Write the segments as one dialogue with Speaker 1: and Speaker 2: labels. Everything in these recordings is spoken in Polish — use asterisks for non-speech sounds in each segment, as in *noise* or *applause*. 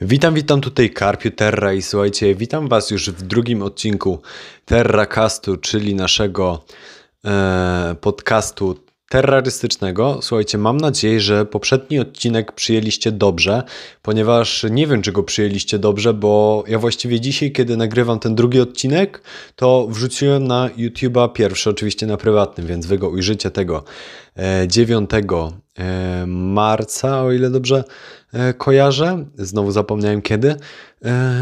Speaker 1: Witam, witam tutaj Karpiu Terra i słuchajcie, witam Was już w drugim odcinku Terracastu, czyli naszego e, podcastu terrorystycznego. Słuchajcie, mam nadzieję, że poprzedni odcinek przyjęliście dobrze, ponieważ nie wiem, czy go przyjęliście dobrze, bo ja właściwie dzisiaj, kiedy nagrywam ten drugi odcinek, to wrzuciłem na YouTube'a pierwszy, oczywiście na prywatnym, więc wy go ujrzycie tego 9 e, e, marca, o ile dobrze e, kojarzę. Znowu zapomniałem kiedy.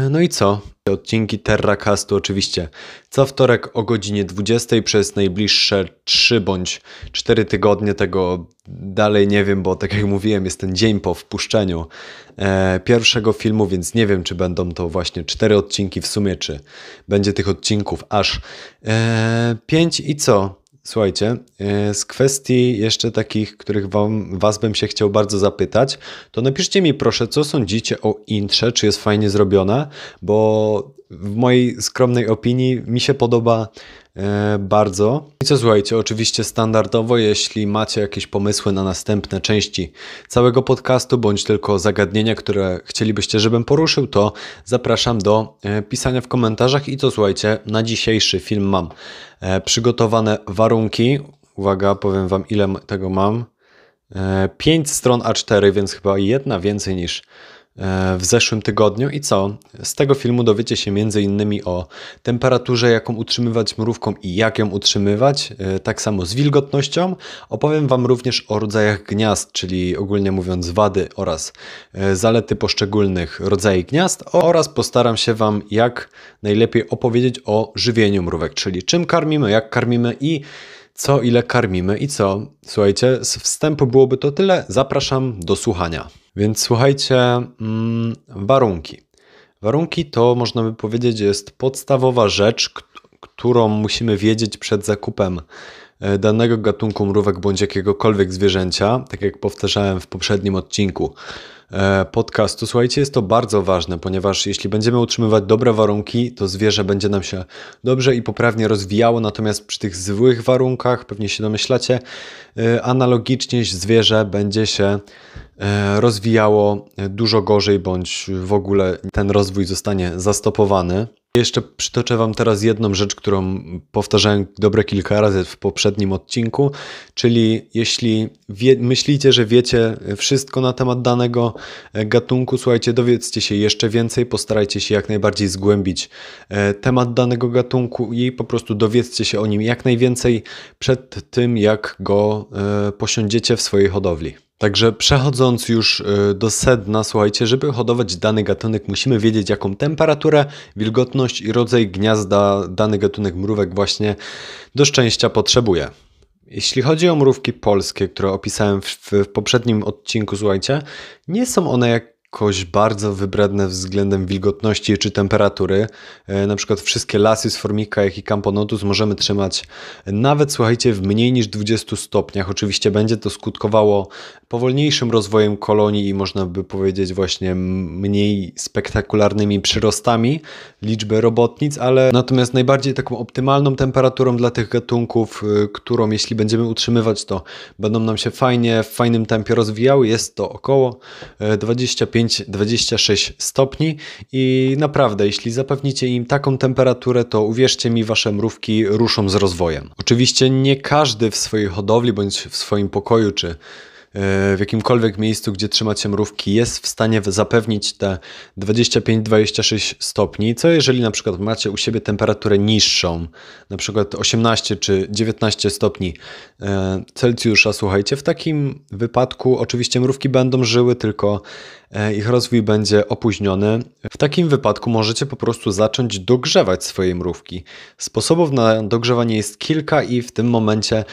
Speaker 1: No i co? Odcinki Terracastu oczywiście co wtorek o godzinie 20 przez najbliższe 3 bądź 4 tygodnie. Tego dalej nie wiem, bo tak jak mówiłem, jest ten dzień po wpuszczeniu pierwszego filmu, więc nie wiem, czy będą to właśnie 4 odcinki w sumie, czy będzie tych odcinków aż 5 i co? Słuchajcie, e, z kwestii jeszcze takich, których wam, Was bym się chciał bardzo zapytać, to napiszcie mi proszę, co sądzicie o intrze, czy jest fajnie zrobione, bo w mojej skromnej opinii mi się podoba bardzo. I co słuchajcie, oczywiście standardowo, jeśli macie jakieś pomysły na następne części całego podcastu, bądź tylko zagadnienia, które chcielibyście, żebym poruszył, to zapraszam do e, pisania w komentarzach. I to słuchajcie, na dzisiejszy film mam e, przygotowane warunki. Uwaga, powiem Wam ile tego mam. 5 stron A4, więc chyba jedna więcej niż E, w zeszłym tygodniu. I co? Z tego filmu dowiecie się m.in. o temperaturze, jaką utrzymywać mrówką i jak ją utrzymywać, e, tak samo z wilgotnością. Opowiem Wam również o rodzajach gniazd, czyli ogólnie mówiąc wady oraz e, zalety poszczególnych rodzajów gniazd oraz postaram się Wam jak najlepiej opowiedzieć o żywieniu mrówek, czyli czym karmimy, jak karmimy i co ile karmimy i co. Słuchajcie, z wstępu byłoby to tyle. Zapraszam do słuchania. Więc słuchajcie, mm, warunki. Warunki to można by powiedzieć jest podstawowa rzecz, którą musimy wiedzieć przed zakupem e, danego gatunku mrówek bądź jakiegokolwiek zwierzęcia, tak jak powtarzałem w poprzednim odcinku. E, podcastu. Słuchajcie, jest to bardzo ważne, ponieważ jeśli będziemy utrzymywać dobre warunki, to zwierzę będzie nam się dobrze i poprawnie rozwijało, natomiast przy tych złych warunkach, pewnie się domyślacie, e, analogicznie zwierzę będzie się rozwijało dużo gorzej, bądź w ogóle ten rozwój zostanie zastopowany. Jeszcze przytoczę Wam teraz jedną rzecz, którą powtarzałem dobre kilka razy w poprzednim odcinku, czyli jeśli wie, myślicie, że wiecie wszystko na temat danego e, gatunku, słuchajcie, dowiedzcie się jeszcze więcej, postarajcie się jak najbardziej zgłębić e, temat danego gatunku i po prostu dowiedzcie się o nim jak najwięcej przed tym, jak go e, posiądziecie w swojej hodowli. Także przechodząc już y, do sedna, słuchajcie, żeby hodować dany gatunek, musimy wiedzieć, jaką temperaturę, wilgotność i rodzaj gniazda dany gatunek mrówek właśnie do szczęścia potrzebuje. Jeśli chodzi o mrówki polskie, które opisałem w, w poprzednim odcinku, słuchajcie, nie są one jak jakoś bardzo wybredne względem wilgotności czy temperatury. E, na przykład wszystkie lasy z formika, jak i camponotus możemy trzymać nawet, słuchajcie, w mniej niż 20 stopniach. Oczywiście będzie to skutkowało powolniejszym rozwojem kolonii i można by powiedzieć właśnie mniej spektakularnymi przyrostami liczby robotnic, ale natomiast najbardziej taką optymalną temperaturą dla tych gatunków, y, którą jeśli będziemy utrzymywać, to będą nam się fajnie, w fajnym tempie rozwijały, jest to około 25-26 y, stopni i naprawdę, jeśli zapewnicie im taką temperaturę, to uwierzcie mi, wasze mrówki ruszą z rozwojem. Oczywiście nie każdy w swojej hodowli bądź w swoim pokoju czy w jakimkolwiek miejscu, gdzie trzymacie mrówki, jest w stanie zapewnić te 25-26 stopni, co jeżeli na przykład macie u siebie temperaturę niższą, na przykład 18 czy 19 stopni e, Celsjusza, słuchajcie, w takim wypadku oczywiście mrówki będą żyły, tylko e, ich rozwój będzie opóźniony. W takim wypadku możecie po prostu zacząć dogrzewać swoje mrówki. Sposobów na dogrzewanie jest kilka i w tym momencie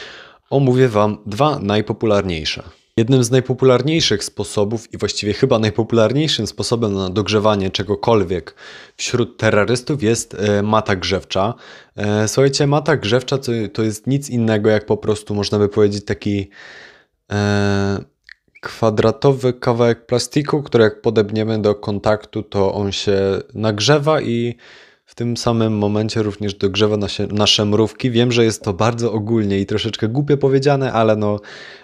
Speaker 1: omówię Wam dwa najpopularniejsze. Jednym z najpopularniejszych sposobów i właściwie chyba najpopularniejszym sposobem na dogrzewanie czegokolwiek wśród terrorystów jest e, mata grzewcza. E, słuchajcie, mata grzewcza to, to jest nic innego jak po prostu można by powiedzieć taki e, kwadratowy kawałek plastiku, który jak podebniemy do kontaktu, to on się nagrzewa i w tym samym momencie również dogrzewa nasze, mrówki. Wiem, że jest to bardzo ogólnie i troszeczkę głupie powiedziane, ale no,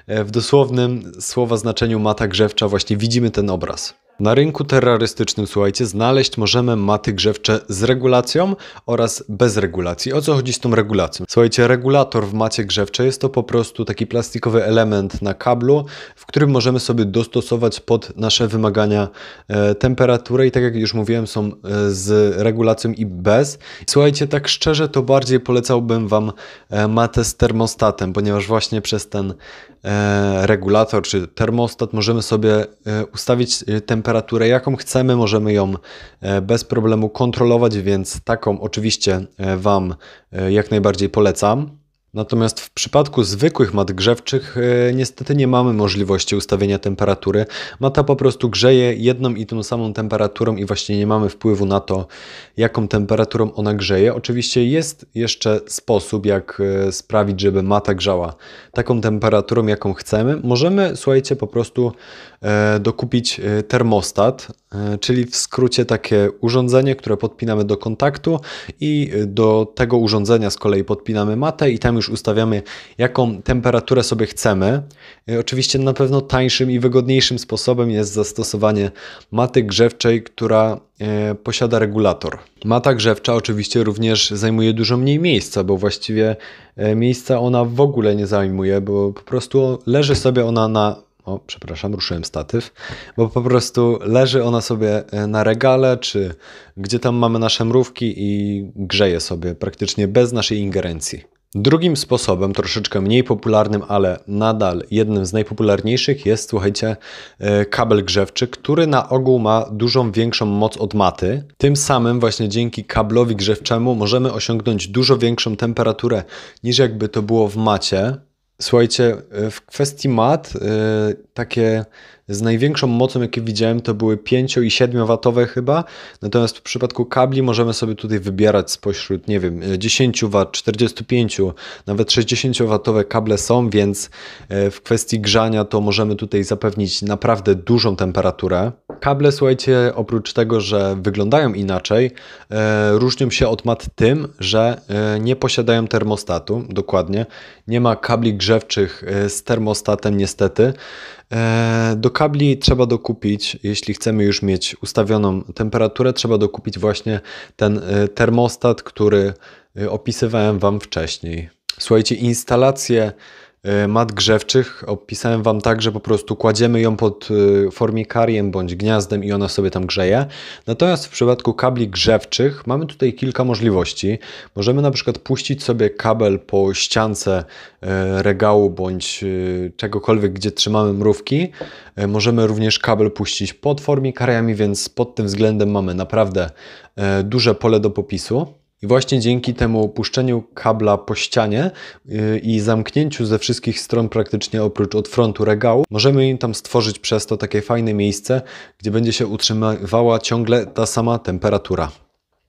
Speaker 1: e, w dosłownym słowa znaczeniu mata grzewcza właśnie widzimy ten obraz. Na rynku terrorystycznym, słuchajcie, znaleźć możemy maty grzewcze z regulacją oraz bez regulacji. O co chodzi z tą regulacją? Słuchajcie, regulator w macie grzewczej jest to po prostu taki plastikowy element na kablu, w którym możemy sobie dostosować pod nasze wymagania e, temperaturę i tak jak już mówiłem, są e, z regulacją i bez. Słuchajcie, tak szczerze to bardziej polecałbym Wam e, matę z termostatem, ponieważ właśnie przez ten regulator czy termostat możemy sobie e, ustawić e, temperaturę jaką chcemy, możemy ją e, bez problemu kontrolować, więc taką oczywiście e, Wam e, jak najbardziej polecam. Natomiast w przypadku zwykłych mat grzewczych e, niestety nie mamy możliwości ustawienia temperatury. Mata po prostu grzeje jedną i tą samą temperaturą i właśnie nie mamy wpływu na to, jaką temperaturą ona grzeje. Oczywiście jest jeszcze sposób, jak e, sprawić, żeby mata grzała taką temperaturą, jaką chcemy. Możemy, słuchajcie, po prostu e, dokupić termostat, czyli w skrócie takie urządzenie, które podpinamy do kontaktu i do tego urządzenia z kolei podpinamy matę i tam już ustawiamy, jaką temperaturę sobie chcemy. E, oczywiście na pewno tańszym i wygodniejszym sposobem jest zastosowanie maty grzewczej, która e, posiada regulator. Mata grzewcza oczywiście również zajmuje dużo mniej miejsca, bo właściwie e, miejsca ona w ogóle nie zajmuje, bo po prostu leży sobie ona na o, przepraszam, ruszyłem statyw, bo po prostu leży ona sobie na regale, czy gdzie tam mamy nasze mrówki i grzeje sobie praktycznie bez naszej ingerencji. Drugim sposobem, troszeczkę mniej popularnym, ale nadal jednym z najpopularniejszych jest, słuchajcie, e, kabel grzewczy, który na ogół ma dużą większą moc od maty. Tym samym właśnie dzięki kablowi grzewczemu możemy osiągnąć dużo większą temperaturę niż jakby to było w macie. Słuchajcie, e, w kwestii mat, e, takie z największą mocą, jakie widziałem, to były 5 i 7 watowe chyba. Natomiast w przypadku kabli możemy sobie tutaj wybierać spośród, nie wiem, 10 W, 45, nawet 60 watowe kable są, więc e, w kwestii grzania to możemy tutaj zapewnić naprawdę dużą temperaturę. Kable, słuchajcie, oprócz tego, że wyglądają inaczej, e, różnią się od mat tym, że e, nie posiadają termostatu, dokładnie. Nie ma kabli grzewczych z termostatem, niestety. E, do kabli trzeba dokupić, jeśli chcemy już mieć ustawioną temperaturę, trzeba dokupić właśnie ten e, termostat, który e, opisywałem Wam wcześniej. Słuchajcie, instalację E, mat grzewczych opisałem Wam tak, że po prostu kładziemy ją pod e, formikariem bądź gniazdem i ona sobie tam grzeje. Natomiast w przypadku kabli grzewczych mamy tutaj kilka możliwości. Możemy na przykład puścić sobie kabel po ściance e, regału bądź czegokolwiek, gdzie trzymamy mrówki. Możemy również kabel puścić pod formikariami, więc pod tym względem mamy naprawdę duże pole do popisu. I właśnie dzięki temu puszczeniu kabla po ścianie yy, i zamknięciu ze wszystkich stron praktycznie oprócz od frontu regału, możemy im tam stworzyć przez to takie fajne miejsce, gdzie będzie się utrzymywała ciągle ta sama temperatura.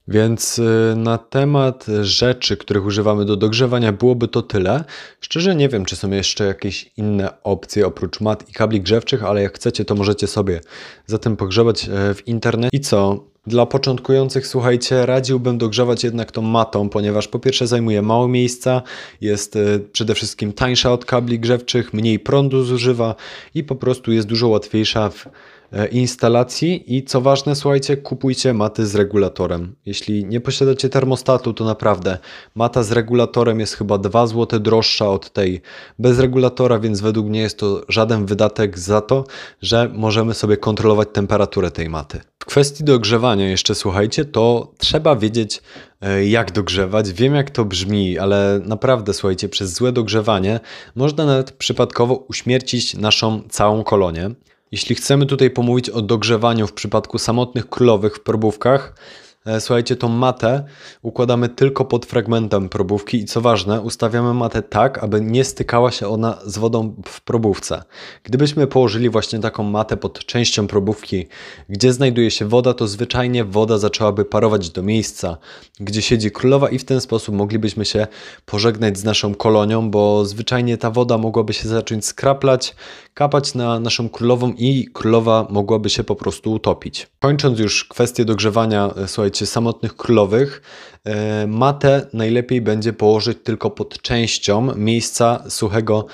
Speaker 1: Więc yy, na temat rzeczy, których używamy do dogrzewania, byłoby to tyle. Szczerze nie wiem, czy są jeszcze jakieś inne opcje oprócz mat i kabli grzewczych, ale jak chcecie, to możecie sobie zatem pogrzebać yy, w internecie. I co? Dla początkujących, słuchajcie, radziłbym dogrzewać jednak tą matą, ponieważ po pierwsze zajmuje mało miejsca, jest e, przede wszystkim tańsza od kabli grzewczych, mniej prądu zużywa i po prostu jest dużo łatwiejsza w instalacji i co ważne, słuchajcie, kupujcie maty z regulatorem. Jeśli nie posiadacie termostatu, to naprawdę mata z regulatorem jest chyba 2 zł droższa od tej bez regulatora, więc według mnie jest to żaden wydatek za to, że możemy sobie kontrolować temperaturę tej maty. W kwestii dogrzewania jeszcze słuchajcie, to trzeba wiedzieć e, jak dogrzewać. Wiem jak to brzmi, ale naprawdę słuchajcie, przez złe dogrzewanie można nawet przypadkowo uśmiercić naszą całą kolonię. Jeśli chcemy tutaj pomówić o dogrzewaniu w przypadku samotnych królowych w probówkach, e, słuchajcie, tą matę układamy tylko pod fragmentem probówki i co ważne, ustawiamy matę tak, aby nie stykała się ona z wodą w probówce. Gdybyśmy położyli właśnie taką matę pod częścią probówki, gdzie znajduje się woda, to zwyczajnie woda zaczęłaby parować do miejsca, gdzie siedzi królowa i w ten sposób moglibyśmy się pożegnać z naszą kolonią, bo zwyczajnie ta woda mogłaby się zacząć skraplać, kapać na naszą królową i królowa mogłaby się po prostu utopić. Kończąc już kwestię dogrzewania, e, słuchajcie, samotnych królowych, e, matę najlepiej będzie położyć tylko pod częścią miejsca suchego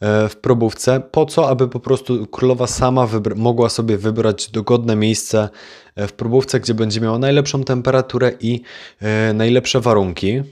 Speaker 1: e, w probówce, po co, aby po prostu królowa sama mogła sobie wybrać dogodne miejsce w probówce, gdzie będzie miała najlepszą temperaturę i najlepsze warunki.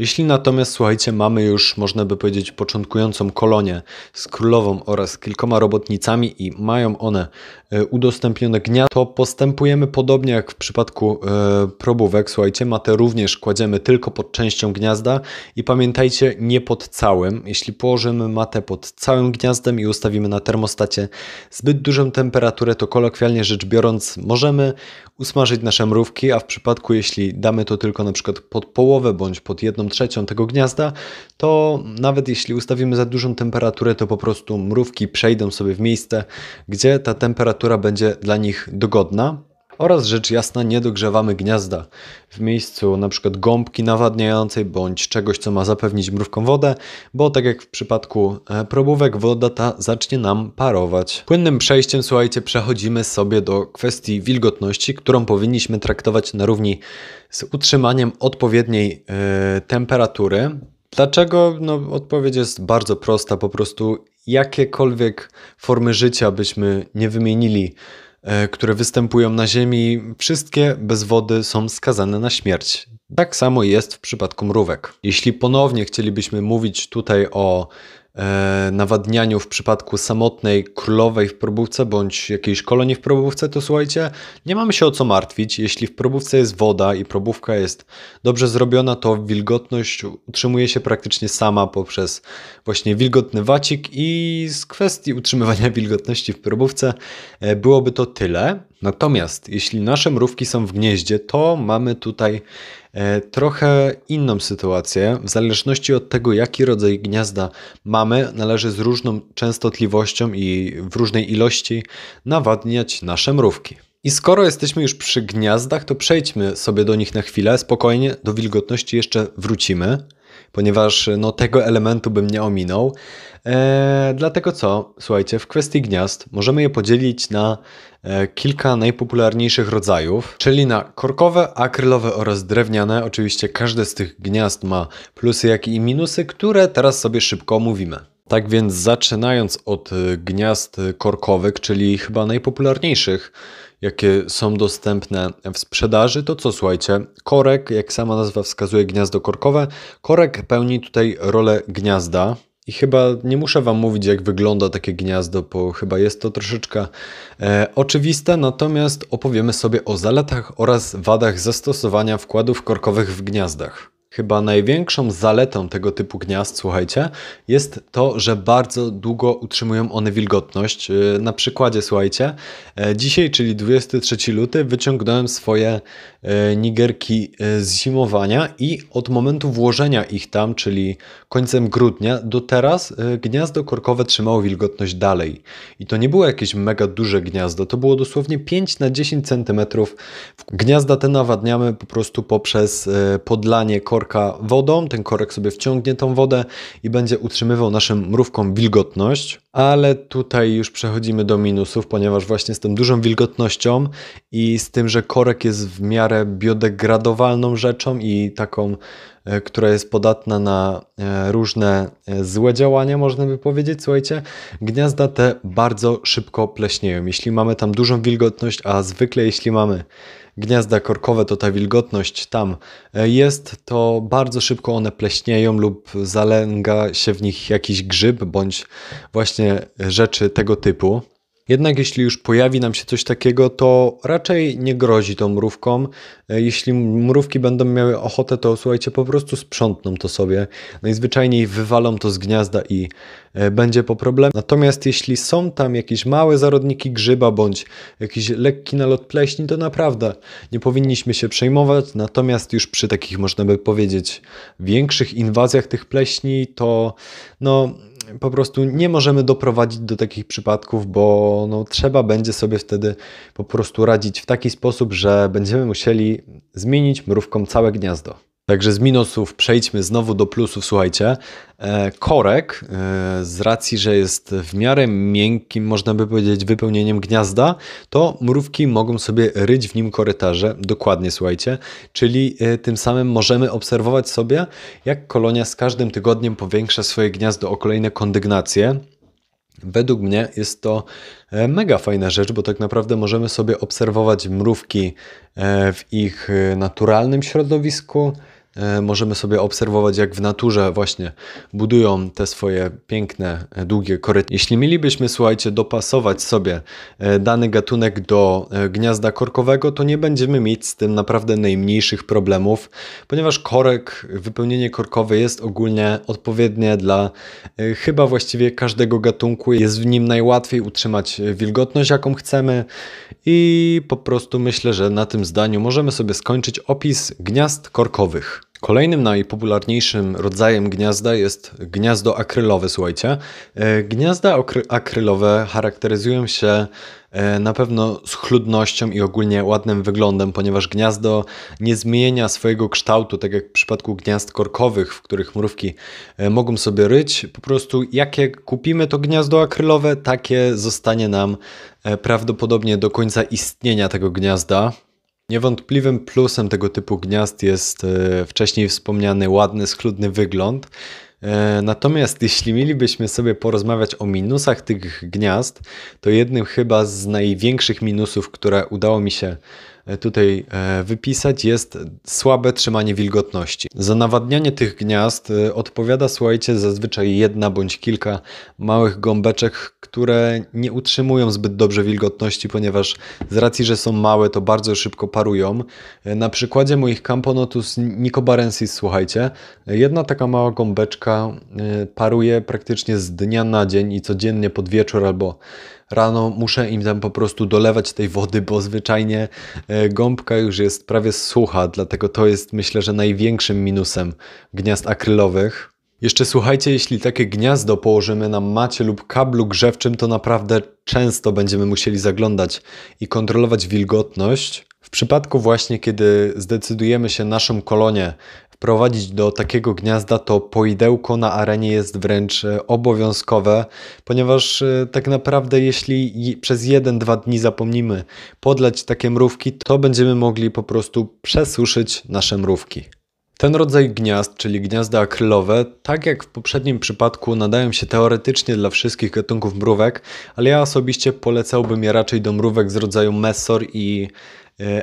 Speaker 1: Jeśli natomiast, słuchajcie, mamy już, można by powiedzieć, początkującą kolonię z królową oraz kilkoma robotnicami i mają one e, udostępnione gniazdo, to postępujemy podobnie jak w przypadku e, probówek. Słuchajcie, matę również kładziemy tylko pod częścią gniazda i pamiętajcie, nie pod całym. Jeśli położymy matę pod całym gniazdem i ustawimy na termostacie zbyt dużą temperaturę, to kolokwialnie rzecz biorąc, możemy usmażyć nasze mrówki, a w przypadku, jeśli damy to tylko na przykład pod połowę bądź pod jedną trzecią tego gniazda, to nawet jeśli ustawimy za dużą temperaturę, to po prostu mrówki przejdą sobie w miejsce, gdzie ta temperatura będzie dla nich dogodna. Oraz rzecz jasna, nie dogrzewamy gniazda w miejscu na przykład gąbki nawadniającej bądź czegoś, co ma zapewnić mrówkom wodę, bo tak jak w przypadku e, probówek, woda ta zacznie nam parować. Płynnym przejściem, słuchajcie, przechodzimy sobie do kwestii wilgotności, którą powinniśmy traktować na równi z utrzymaniem odpowiedniej yy, temperatury. Dlaczego? No, odpowiedź jest bardzo prosta. Po prostu jakiekolwiek formy życia byśmy nie wymienili, które występują na Ziemi, wszystkie bez wody są skazane na śmierć. Tak samo jest w przypadku mrówek. Jeśli ponownie chcielibyśmy mówić tutaj o E, nawadnianiu w przypadku samotnej królowej w probówce bądź jakiejś kolonii w probówce, to słuchajcie, nie mamy się o co martwić. Jeśli w probówce jest woda i probówka jest dobrze zrobiona, to wilgotność utrzymuje się praktycznie sama poprzez właśnie wilgotny wacik i z kwestii utrzymywania *laughs* wilgotności w probówce e, byłoby to tyle. Natomiast jeśli nasze mrówki są w gnieździe, to mamy tutaj E, trochę inną sytuację. W zależności od tego, jaki rodzaj gniazda mamy, należy z różną częstotliwością i w różnej ilości nawadniać nasze mrówki. I skoro jesteśmy już przy gniazdach, to przejdźmy sobie do nich na chwilę, spokojnie, do wilgotności jeszcze wrócimy, ponieważ no, tego elementu bym nie ominął. Eee, dlatego co, słuchajcie, w kwestii gniazd możemy je podzielić na kilka najpopularniejszych rodzajów, czyli na korkowe, akrylowe oraz drewniane. Oczywiście każde z tych gniazd ma plusy, jak i minusy, które teraz sobie szybko omówimy. Tak więc zaczynając od e, gniazd korkowych, czyli chyba najpopularniejszych, jakie są dostępne w sprzedaży, to co słuchajcie, korek, jak sama nazwa wskazuje, gniazdo korkowe, korek pełni tutaj rolę gniazda. I chyba nie muszę Wam mówić, jak wygląda takie gniazdo, bo chyba jest to troszeczkę e, oczywiste. Natomiast opowiemy sobie o zaletach oraz wadach zastosowania wkładów korkowych w gniazdach. Chyba największą zaletą tego typu gniazd, słuchajcie, jest to, że bardzo długo utrzymują one wilgotność. E, na przykładzie, słuchajcie, e, dzisiaj, czyli 23 luty, wyciągnąłem swoje e, nigerki z zimowania i od momentu włożenia ich tam, czyli końcem grudnia, do teraz gniazdo korkowe trzymało wilgotność dalej. I to nie było jakieś mega duże gniazdo, to było dosłownie 5 na 10 cm. Gniazda te nawadniamy po prostu poprzez podlanie korkowe wodą, ten korek sobie wciągnie tą wodę i będzie utrzymywał naszym mrówkom wilgotność, ale tutaj już przechodzimy do minusów, ponieważ właśnie z tą dużą wilgotnością i z tym, że korek jest w miarę biodegradowalną rzeczą i taką, e, która jest podatna na e, różne e, złe działania, można by powiedzieć, słuchajcie, gniazda te bardzo szybko pleśnieją. Jeśli mamy tam dużą wilgotność, a zwykle jeśli mamy gniazda korkowe, to ta wilgotność tam e, jest, to bardzo szybko one pleśnieją lub zalęga się w nich jakiś grzyb bądź właśnie rzeczy tego typu. Jednak jeśli już pojawi nam się coś takiego, to raczej nie grozi tą mrówką. E, jeśli mrówki będą miały ochotę, to słuchajcie, po prostu sprzątną to sobie. Najzwyczajniej wywalą to z gniazda i e, będzie po problem. Natomiast jeśli są tam jakieś małe zarodniki grzyba bądź jakiś lekki nalot pleśni, to naprawdę nie powinniśmy się przejmować. Natomiast już przy takich, można by powiedzieć, większych inwazjach tych pleśni, to no po prostu nie możemy doprowadzić do takich przypadków, bo no, trzeba będzie sobie wtedy po prostu radzić w taki sposób, że będziemy musieli zmienić mrówką całe gniazdo. Także z minusów przejdźmy znowu do plusów. Słuchajcie, e, korek e, z racji, że jest w miarę miękkim, można by powiedzieć, wypełnieniem gniazda, to mrówki mogą sobie ryć w nim korytarze. Dokładnie, słuchajcie. Czyli e, tym samym możemy obserwować sobie, jak kolonia z każdym tygodniem powiększa swoje gniazdo o kolejne kondygnacje. Według mnie jest to mega fajna rzecz, bo tak naprawdę możemy sobie obserwować mrówki w ich naturalnym środowisku, możemy sobie obserwować, jak w naturze właśnie budują te swoje piękne, e, długie koryty. Jeśli mielibyśmy, słuchajcie, dopasować sobie e, dany gatunek do gniazda korkowego, to nie będziemy mieć z tym naprawdę najmniejszych problemów, ponieważ korek, wypełnienie korkowe jest ogólnie odpowiednie dla chyba właściwie każdego gatunku. Jest w nim najłatwiej utrzymać wilgotność, jaką chcemy i po prostu myślę, że na tym zdaniu możemy sobie skończyć opis gniazd korkowych. Kolejnym najpopularniejszym rodzajem gniazda jest gniazdo akrylowe, słuchajcie. E, gniazda akrylowe charakteryzują się e, na pewno schludnością i ogólnie ładnym wyglądem, ponieważ gniazdo nie zmienia swojego kształtu, tak jak w przypadku gniazd korkowych, w których mrówki e, mogą sobie ryć. Po prostu jakie kupimy to gniazdo akrylowe, takie zostanie nam prawdopodobnie do końca istnienia tego gniazda. Niewątpliwym plusem tego typu gniazd jest e, wcześniej wspomniany ładny, schludny wygląd. E, natomiast jeśli mielibyśmy sobie porozmawiać o minusach tych gniazd, to jednym chyba z największych minusów, które udało mi się tutaj e, wypisać, jest słabe trzymanie wilgotności. Za nawadnianie tych gniazd e, odpowiada, słuchajcie, zazwyczaj jedna bądź kilka małych gąbeczek, które nie utrzymują zbyt dobrze wilgotności, ponieważ z racji, że są małe, to bardzo szybko parują. Na przykładzie moich Camponotus nicobarensis, słuchajcie, jedna taka mała gąbeczka paruje praktycznie z dnia na dzień i codziennie pod wieczór albo rano muszę im tam po prostu dolewać tej wody, bo zwyczajnie e, gąbka już jest prawie sucha, dlatego to jest myślę, że największym minusem gniazd akrylowych. Jeszcze słuchajcie, jeśli takie gniazdo położymy na macie lub kablu grzewczym, to naprawdę często będziemy musieli zaglądać i kontrolować wilgotność. W przypadku właśnie, kiedy zdecydujemy się naszą kolonię wprowadzić do takiego gniazda, to poidełko na arenie jest wręcz e, obowiązkowe, ponieważ e, tak naprawdę jeśli przez 1-2 dni zapomnimy podlać takie mrówki, to będziemy mogli po prostu przesuszyć nasze mrówki. Ten rodzaj gniazd, czyli gniazda akrylowe, tak jak w poprzednim przypadku, nadają się teoretycznie dla wszystkich gatunków mrówek, ale ja osobiście polecałbym je raczej do mrówek z rodzaju Messor i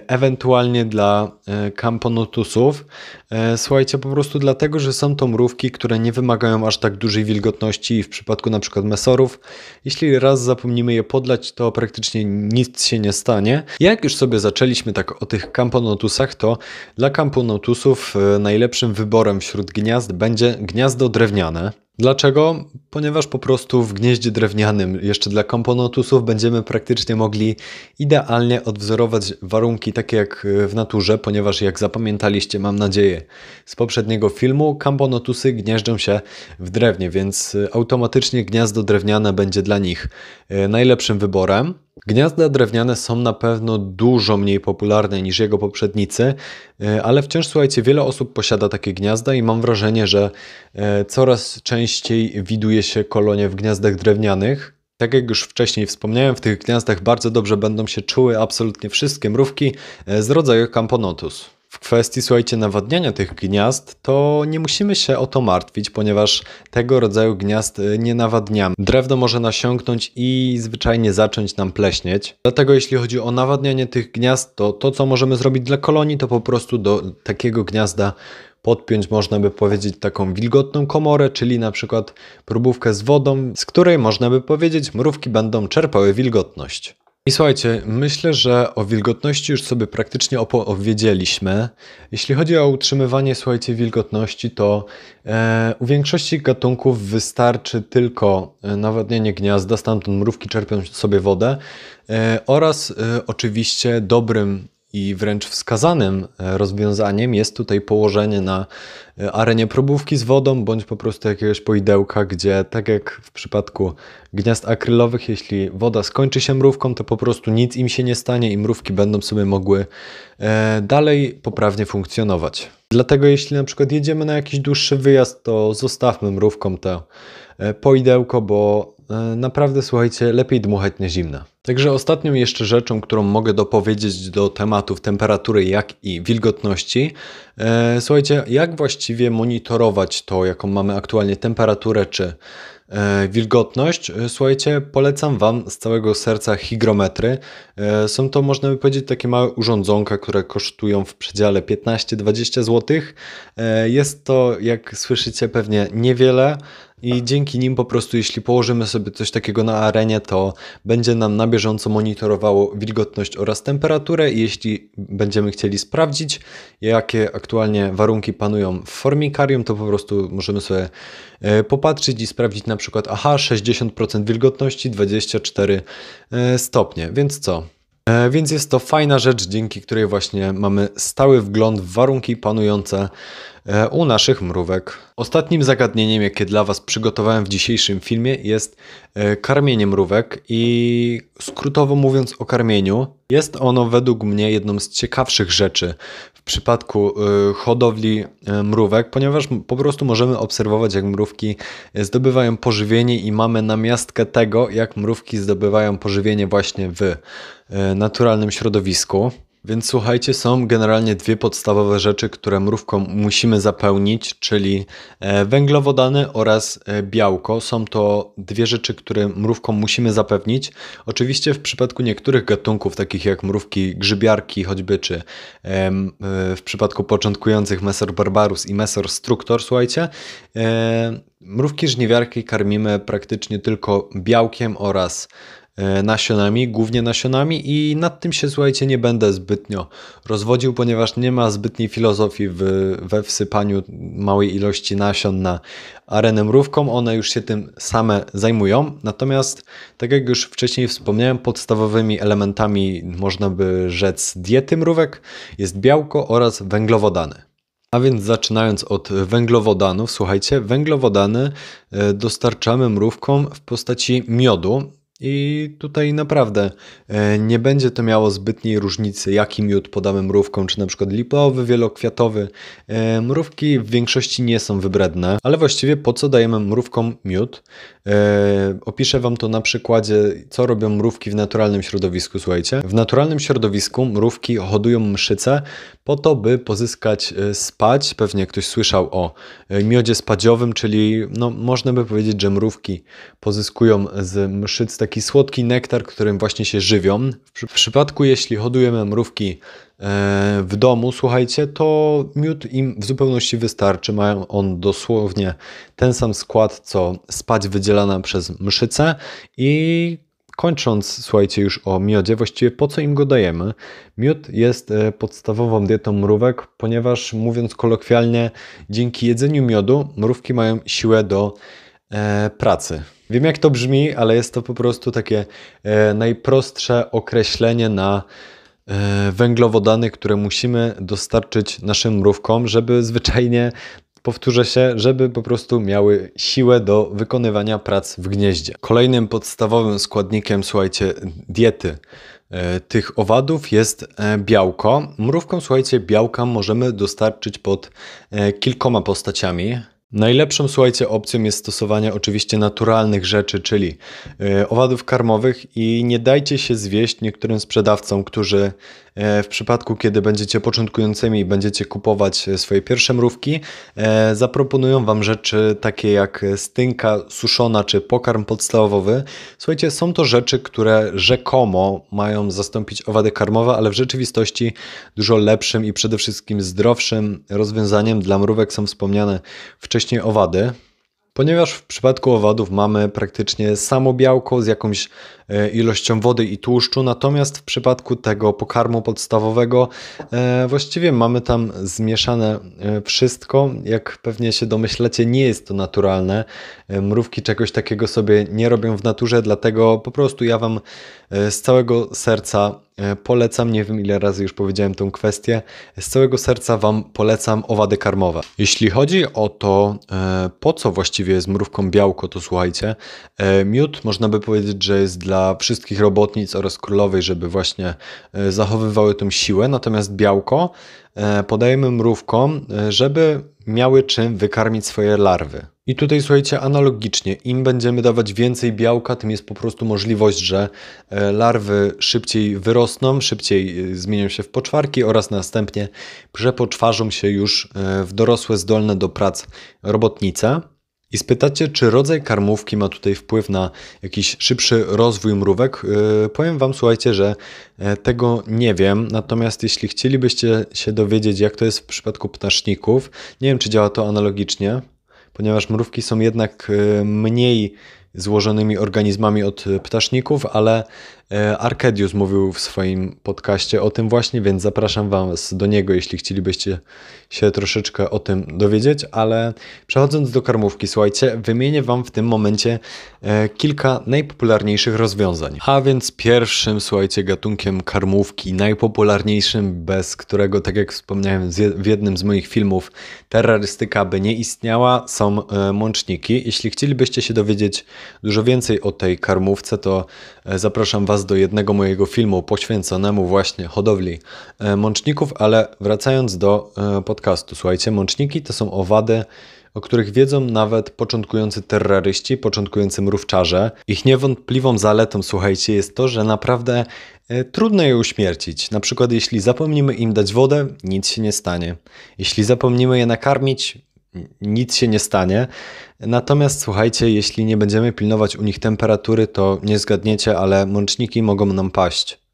Speaker 1: ewentualnie dla e, Camponotusów. E, słuchajcie, po prostu dlatego, że są to mrówki, które nie wymagają aż tak dużej wilgotności w przypadku na przykład mesorów, jeśli raz zapomnimy je podlać, to praktycznie nic się nie stanie. Jak już sobie zaczęliśmy tak o tych Camponotusach, to dla Camponotusów najlepszym wyborem wśród gniazd będzie gniazdo drewniane. Dlaczego? Ponieważ po prostu w gnieździe drewnianym, jeszcze dla komponotusów, będziemy praktycznie mogli idealnie odwzorować warunki takie jak w naturze, ponieważ jak zapamiętaliście, mam nadzieję, z poprzedniego filmu, kamponotusy gnieżdżą się w drewnie, więc automatycznie gniazdo drewniane będzie dla nich e, najlepszym wyborem. Gniazda drewniane są na pewno dużo mniej popularne niż jego poprzednicy, e, ale wciąż słuchajcie, wiele osób posiada takie gniazda i mam wrażenie, że e, coraz częściej widuje się kolonie w gniazdach drewnianych. Tak jak już wcześniej wspomniałem, w tych gniazdach bardzo dobrze będą się czuły absolutnie wszystkie mrówki e, z rodzaju Camponotus. W kwestii, słuchajcie, nawadniania tych gniazd, to nie musimy się o to martwić, ponieważ tego rodzaju gniazd y, nie nawadniamy. Drewno może nasiąknąć i zwyczajnie zacząć nam pleśnieć. Dlatego jeśli chodzi o nawadnianie tych gniazd, to to, co możemy zrobić dla kolonii, to po prostu do takiego gniazda podpiąć, można by powiedzieć, taką wilgotną komorę, czyli na przykład próbówkę z wodą, z której można by powiedzieć, mrówki będą czerpały wilgotność. I słuchajcie, myślę, że o wilgotności już sobie praktycznie opowiedzieliśmy. Jeśli chodzi o utrzymywanie, słuchajcie, wilgotności, to e, u większości gatunków wystarczy tylko e, nawodnienie gniazda, stamtąd mrówki czerpią sobie wodę e, oraz e, oczywiście dobrym i wręcz wskazanym e, rozwiązaniem jest tutaj położenie na e, arenie probówki z wodą, bądź po prostu jakiegoś poidełka, gdzie tak jak w przypadku gniazd akrylowych, jeśli woda skończy się mrówką, to po prostu nic im się nie stanie i mrówki będą sobie mogły e, dalej poprawnie funkcjonować. Dlatego jeśli na przykład jedziemy na jakiś dłuższy wyjazd, to zostawmy mrówkom to poidełko, bo naprawdę słuchajcie, lepiej dmuchać na zimne. Także ostatnią jeszcze rzeczą, którą mogę dopowiedzieć do tematów temperatury, jak i wilgotności, e, słuchajcie, jak właściwie monitorować to, jaką mamy aktualnie temperaturę czy e, wilgotność. E, słuchajcie, polecam Wam z całego serca hygrometry. E, są to, można by powiedzieć, takie małe urządzonka, które kosztują w przedziale 15-20 zł. Jest to, jak słyszycie, pewnie niewiele i dzięki nim po prostu, jeśli położymy sobie coś takiego na arenie, to będzie nam na bieżąco monitorowało wilgotność oraz temperaturę i jeśli będziemy chcieli sprawdzić, jakie aktualnie warunki panują w formikarium, to po prostu możemy sobie e, popatrzeć i sprawdzić na przykład, aha, 60% wilgotności, 24 e, stopnie, więc co? E, więc jest to fajna rzecz, dzięki której właśnie mamy stały wgląd w warunki panujące u naszych mrówek. Ostatnim zagadnieniem, jakie dla Was przygotowałem w dzisiejszym filmie, jest e, karmienie mrówek i skrótowo mówiąc o karmieniu, jest ono według mnie jedną z ciekawszych rzeczy w przypadku e, hodowli mrówek, ponieważ po prostu możemy obserwować, jak mrówki zdobywają pożywienie i mamy namiastkę tego, jak mrówki zdobywają pożywienie właśnie w naturalnym środowisku. Więc słuchajcie, są generalnie dwie podstawowe rzeczy, które mrówką musimy zapełnić, czyli e, węglowodany oraz e, białko. Są to dwie rzeczy, które mrówką musimy zapewnić. Oczywiście w przypadku niektórych gatunków, takich jak mrówki grzybiarki choćby, czy e, w przypadku początkujących Mesor barbarus i Mesor structor, słuchajcie, mrówki żniwiarki karmimy praktycznie tylko białkiem oraz nasionami, głównie nasionami i nad tym się słuchajcie nie będę zbytnio rozwodził, ponieważ nie ma zbytniej filozofii w, we wsypaniu małej ilości nasion na arenę mrówką, one już się tym same zajmują. Natomiast, tak jak już wcześniej wspomniałem, podstawowymi elementami można by rzec diety mrówek jest białko oraz węglowodany. A więc zaczynając od węglowodanów, słuchajcie, węglowodany e, dostarczamy mrówkom w postaci miodu. I tutaj naprawdę e, nie będzie to miało zbytniej różnicy, jaki miód podamy mrówką, czy na przykład lipowy, wielokwiatowy. E, mrówki w większości nie są wybredne, ale właściwie po co dajemy mrówkom miód? E, opiszę Wam to na przykładzie, co robią mrówki w naturalnym środowisku. Słuchajcie, w naturalnym środowisku mrówki hodują mszyce po to, by pozyskać spać. Pewnie ktoś słyszał o miodzie spadziowym, czyli no, można by powiedzieć, że mrówki pozyskują z mszyc taki słodki nektar, którym właśnie się żywią. W przypadku, jeśli hodujemy mrówki e, w domu, słuchajcie, to miód im w zupełności wystarczy. Mają on dosłownie ten sam skład, co spać wydzielana przez mszycę i kończąc, słuchajcie, już o miodzie, właściwie po co im go dajemy? Miód jest e, podstawową dietą mrówek, ponieważ mówiąc kolokwialnie, dzięki jedzeniu miodu mrówki mają siłę do e, pracy. Wiem jak to brzmi, ale jest to po prostu takie e, najprostsze określenie na e, węglowodany, które musimy dostarczyć naszym mrówkom, żeby zwyczajnie, powtórzę się, żeby po prostu miały siłę do wykonywania prac w gnieździe. Kolejnym podstawowym składnikiem, słuchajcie, diety e, tych owadów jest e, białko. Mrówkom, słuchajcie, białka możemy dostarczyć pod e, kilkoma postaciami. Najlepszą, słuchajcie, opcją jest stosowanie oczywiście naturalnych rzeczy, czyli e, owadów karmowych i nie dajcie się zwieść niektórym sprzedawcom, którzy w przypadku, kiedy będziecie początkującymi i będziecie kupować e, swoje pierwsze mrówki, zaproponują Wam rzeczy takie jak stynka suszona czy pokarm podstawowy. Słuchajcie, są to rzeczy, które rzekomo mają zastąpić owady karmowe, ale w rzeczywistości dużo lepszym i przede wszystkim zdrowszym rozwiązaniem dla mrówek są wspomniane wcześniej owady, ponieważ w przypadku owadów mamy praktycznie samo białko z jakąś e, ilością wody i tłuszczu, natomiast w przypadku tego pokarmu podstawowego e, właściwie mamy tam zmieszane e, wszystko. Jak pewnie się domyślacie, nie jest to naturalne. Mrówki czegoś takiego sobie nie robią w naturze, dlatego po prostu ja Wam z całego serca polecam, nie wiem ile razy już powiedziałem tę kwestię, z całego serca Wam polecam owady karmowe. Jeśli chodzi o to, e, po co właściwie jest mrówką białko, to słuchajcie, e, miód można by powiedzieć, że jest dla wszystkich robotnic oraz królowej, żeby właśnie zachowywały tą siłę, natomiast białko podajemy mrówkom, żeby miały czym wykarmić swoje larwy. I tutaj słuchajcie, analogicznie, im będziemy dawać więcej białka, tym jest po prostu możliwość, że e, larwy szybciej wyrosną, szybciej e, zmienią się w poczwarki oraz następnie przepoczwarzą się już e, w dorosłe, zdolne do prac robotnice. I spytacie, czy rodzaj karmówki ma tutaj wpływ na jakiś szybszy rozwój mrówek? Powiem Wam, słuchajcie, że tego nie wiem. Natomiast jeśli chcielibyście się dowiedzieć, jak to jest w przypadku ptaszników, nie wiem, czy działa to analogicznie, ponieważ mrówki są jednak e, mniej złożonymi organizmami od ptaszników, ale E, Arkadius mówił w swoim podcaście o tym właśnie, więc zapraszam Was do niego, jeśli chcielibyście się troszeczkę o tym dowiedzieć. Ale przechodząc do karmówki, słuchajcie, wymienię Wam w tym momencie e, kilka najpopularniejszych rozwiązań. A więc pierwszym, słuchajcie, gatunkiem karmówki, najpopularniejszym, bez którego, tak jak wspomniałem w jednym z moich filmów, terrorystyka by nie istniała, są e, mączniki. Jeśli chcielibyście się dowiedzieć dużo więcej o tej karmówce, to zapraszam Was Was do jednego mojego filmu poświęconemu właśnie hodowli e, mączników, ale wracając do e, podcastu, słuchajcie, mączniki to są owady, o których wiedzą nawet początkujący terroryści, początkujący mrówczarze. Ich niewątpliwą zaletą, słuchajcie, jest to, że naprawdę e, trudno je uśmiercić. Na przykład, jeśli zapomnimy im dać wodę, nic się nie stanie. Jeśli zapomnimy je nakarmić, nic się nie stanie. Natomiast słuchajcie, jeśli nie będziemy pilnować u nich temperatury, to nie zgadniecie, ale mączniki mogą nam paść.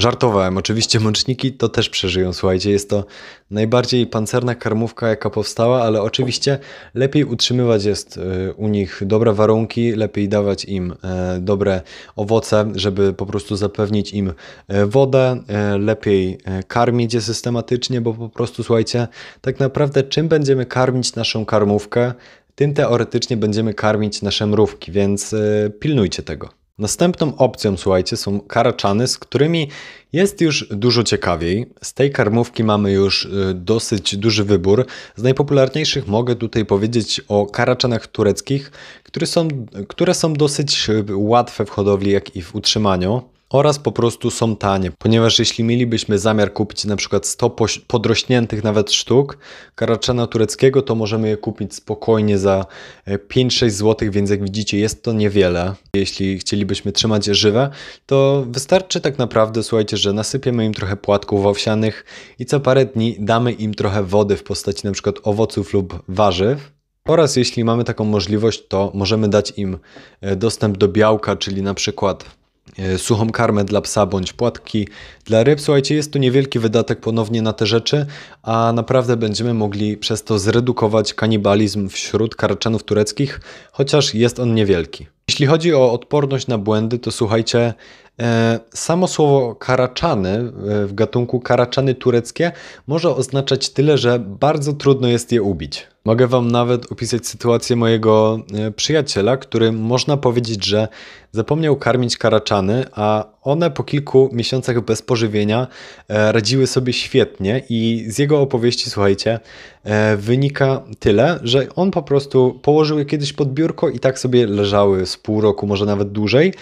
Speaker 1: Żartowałem, oczywiście mączniki to też przeżyją, słuchajcie, jest to najbardziej pancerna karmówka jaka powstała, ale oczywiście lepiej utrzymywać jest y, u nich dobre warunki, lepiej dawać im e, dobre owoce, żeby po prostu zapewnić im e, wodę, e, lepiej karmić je systematycznie, bo po prostu słuchajcie, tak naprawdę czym będziemy karmić naszą karmówkę, tym teoretycznie będziemy karmić nasze mrówki, więc pilnujcie tego. Następną opcją, słuchajcie, są karaczany, z którymi jest już dużo ciekawiej. Z tej karmówki mamy już y, dosyć duży wybór. Z najpopularniejszych mogę tutaj powiedzieć o karaczanach tureckich, które są, które są dosyć y, łatwe w hodowli, jak i w utrzymaniu oraz po prostu są tanie, ponieważ jeśli mielibyśmy zamiar kupić na przykład 100 podrośniętych nawet sztuk karaczana tureckiego, to możemy je kupić spokojnie za 5-6 e, zł, więc jak widzicie jest to niewiele. Jeśli chcielibyśmy trzymać je żywe, to wystarczy tak naprawdę, słuchajcie, że nasypiemy im trochę płatków owsianych i co parę dni damy im trochę wody w postaci na przykład owoców lub warzyw. Oraz jeśli mamy taką możliwość, to możemy dać im e, dostęp do białka, czyli na przykład suchą karmę dla psa bądź płatki dla ryb. Słuchajcie, jest to niewielki wydatek ponownie na te rzeczy, a naprawdę będziemy mogli przez to zredukować kanibalizm wśród karaczanów tureckich, chociaż jest on niewielki. Jeśli chodzi o odporność na błędy, to słuchajcie, e, samo słowo karaczany e, w gatunku karaczany tureckie może oznaczać tyle, że bardzo trudno jest je ubić. Mogę Wam nawet opisać sytuację mojego e, przyjaciela, który można powiedzieć, że zapomniał karmić karaczany, a one po kilku miesiącach bez pożywienia radziły sobie świetnie i z jego opowieści, słuchajcie, wynika tyle, że on po prostu położył je kiedyś pod biurko i tak sobie leżały z pół roku, może nawet dłużej.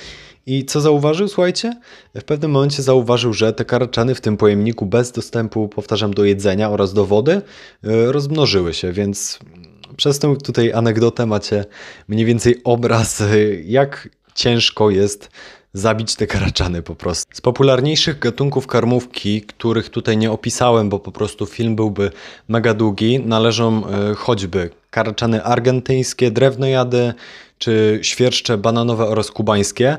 Speaker 1: I co zauważył, słuchajcie? W pewnym momencie zauważył, że te karaczany w tym pojemniku bez dostępu, powtarzam, do jedzenia oraz do wody e, rozmnożyły się, więc przez tę tutaj anegdotę macie mniej więcej obraz, jak ciężko jest zabić te karaczany po prostu. Z popularniejszych gatunków karmówki, których tutaj nie opisałem, bo po prostu film byłby mega długi, należą e, choćby karaczany argentyńskie, drewnojady, czy świerszcze bananowe oraz kubańskie.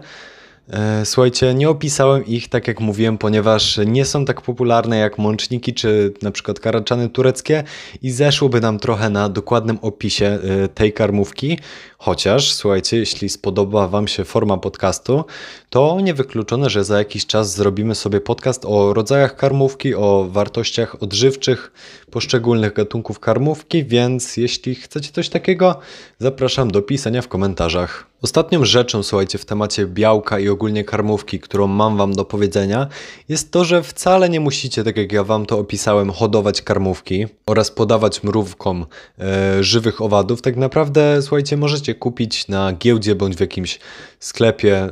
Speaker 1: E, słuchajcie, nie opisałem ich tak jak mówiłem, ponieważ nie są tak popularne jak mączniki czy na przykład karaczany tureckie i zeszłoby nam trochę na dokładnym opisie e, tej karmówki. Chociaż, słuchajcie, jeśli spodoba Wam się forma podcastu, to niewykluczone, że za jakiś czas zrobimy sobie podcast o rodzajach karmówki, o wartościach odżywczych poszczególnych gatunków karmówki, więc jeśli chcecie coś takiego, zapraszam do pisania w komentarzach. Ostatnią rzeczą, słuchajcie, w temacie białka i ogólnie karmówki, którą mam Wam do powiedzenia, jest to, że wcale nie musicie, tak jak ja Wam to opisałem, hodować karmówki oraz podawać mrówkom e, żywych owadów. Tak naprawdę, słuchajcie, możecie możecie kupić na giełdzie bądź w jakimś sklepie e,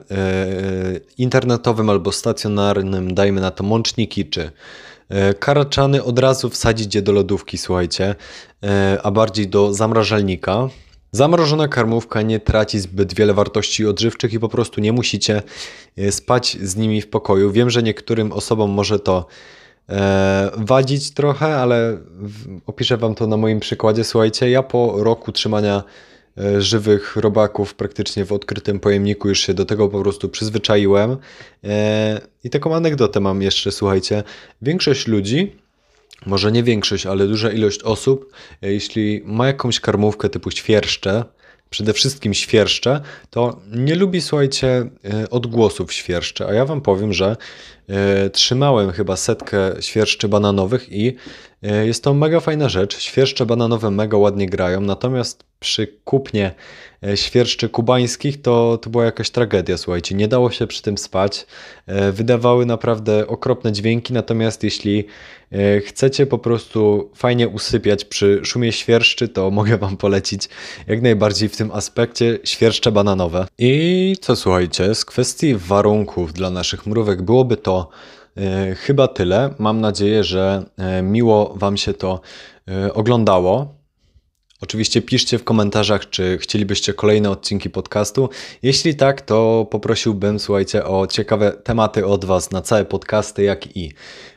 Speaker 1: internetowym albo stacjonarnym, dajmy na to mączniki czy e, karaczany, od razu wsadzić je do lodówki, słuchajcie, e, a bardziej do zamrażalnika. Zamrożona karmówka nie traci zbyt wiele wartości odżywczych i po prostu nie musicie spać z nimi w pokoju. Wiem, że niektórym osobom może to wadzić trochę, ale opiszę Wam to na moim przykładzie. Słuchajcie, ja po roku trzymania E, żywych robaków praktycznie w odkrytym pojemniku, już się do tego po prostu przyzwyczaiłem. E, I taką anegdotę mam jeszcze, słuchajcie. Większość ludzi, może nie większość, ale duża ilość osób, e, jeśli ma jakąś karmówkę typu świerszcze, przede wszystkim świerszcze, to nie lubi, słuchajcie, odgłosów świerszcze. A ja wam powiem, że trzymałem chyba setkę świerszczy bananowych i jest to mega fajna rzecz. Świerszcze bananowe mega ładnie grają, natomiast przy kupnie e, świerszczy kubańskich to, to była jakaś tragedia, słuchajcie. Nie dało się przy tym spać. E, wydawały naprawdę okropne dźwięki, natomiast jeśli e, chcecie po prostu fajnie usypiać przy szumie świerszczy, to *laughs* mogę Wam polecić jak najbardziej w tym aspekcie świerszcze bananowe. I co słuchajcie, z kwestii warunków dla naszych mrówek byłoby to chyba tyle. Mam nadzieję, że miło Wam się to oglądało. Oczywiście piszcie w komentarzach, czy chcielibyście kolejne odcinki podcastu. Jeśli tak, to poprosiłbym, słuchajcie, o ciekawe tematy od Was na całe podcasty, jak i E,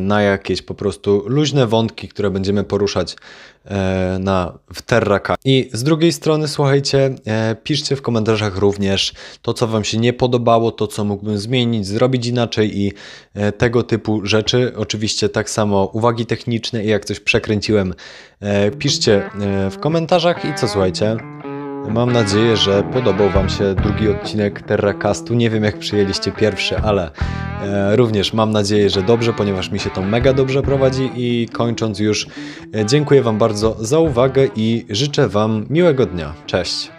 Speaker 1: na jakieś po prostu luźne wątki, które będziemy poruszać e, na, w Terraka. I z drugiej strony, słuchajcie, e, piszcie w komentarzach również to, co Wam się nie podobało, to, co mógłbym zmienić, zrobić inaczej i tego typu rzeczy. Oczywiście tak samo uwagi techniczne i jak coś przekręciłem, piszcie w komentarzach i co słuchajcie. Mam nadzieję, że podobał Wam się drugi odcinek TerraCastu. Nie wiem, jak przyjęliście pierwszy, ale e, również mam nadzieję, że dobrze, ponieważ mi się to mega dobrze prowadzi. I kończąc już, e, dziękuję Wam bardzo za uwagę i życzę Wam miłego dnia. Cześć!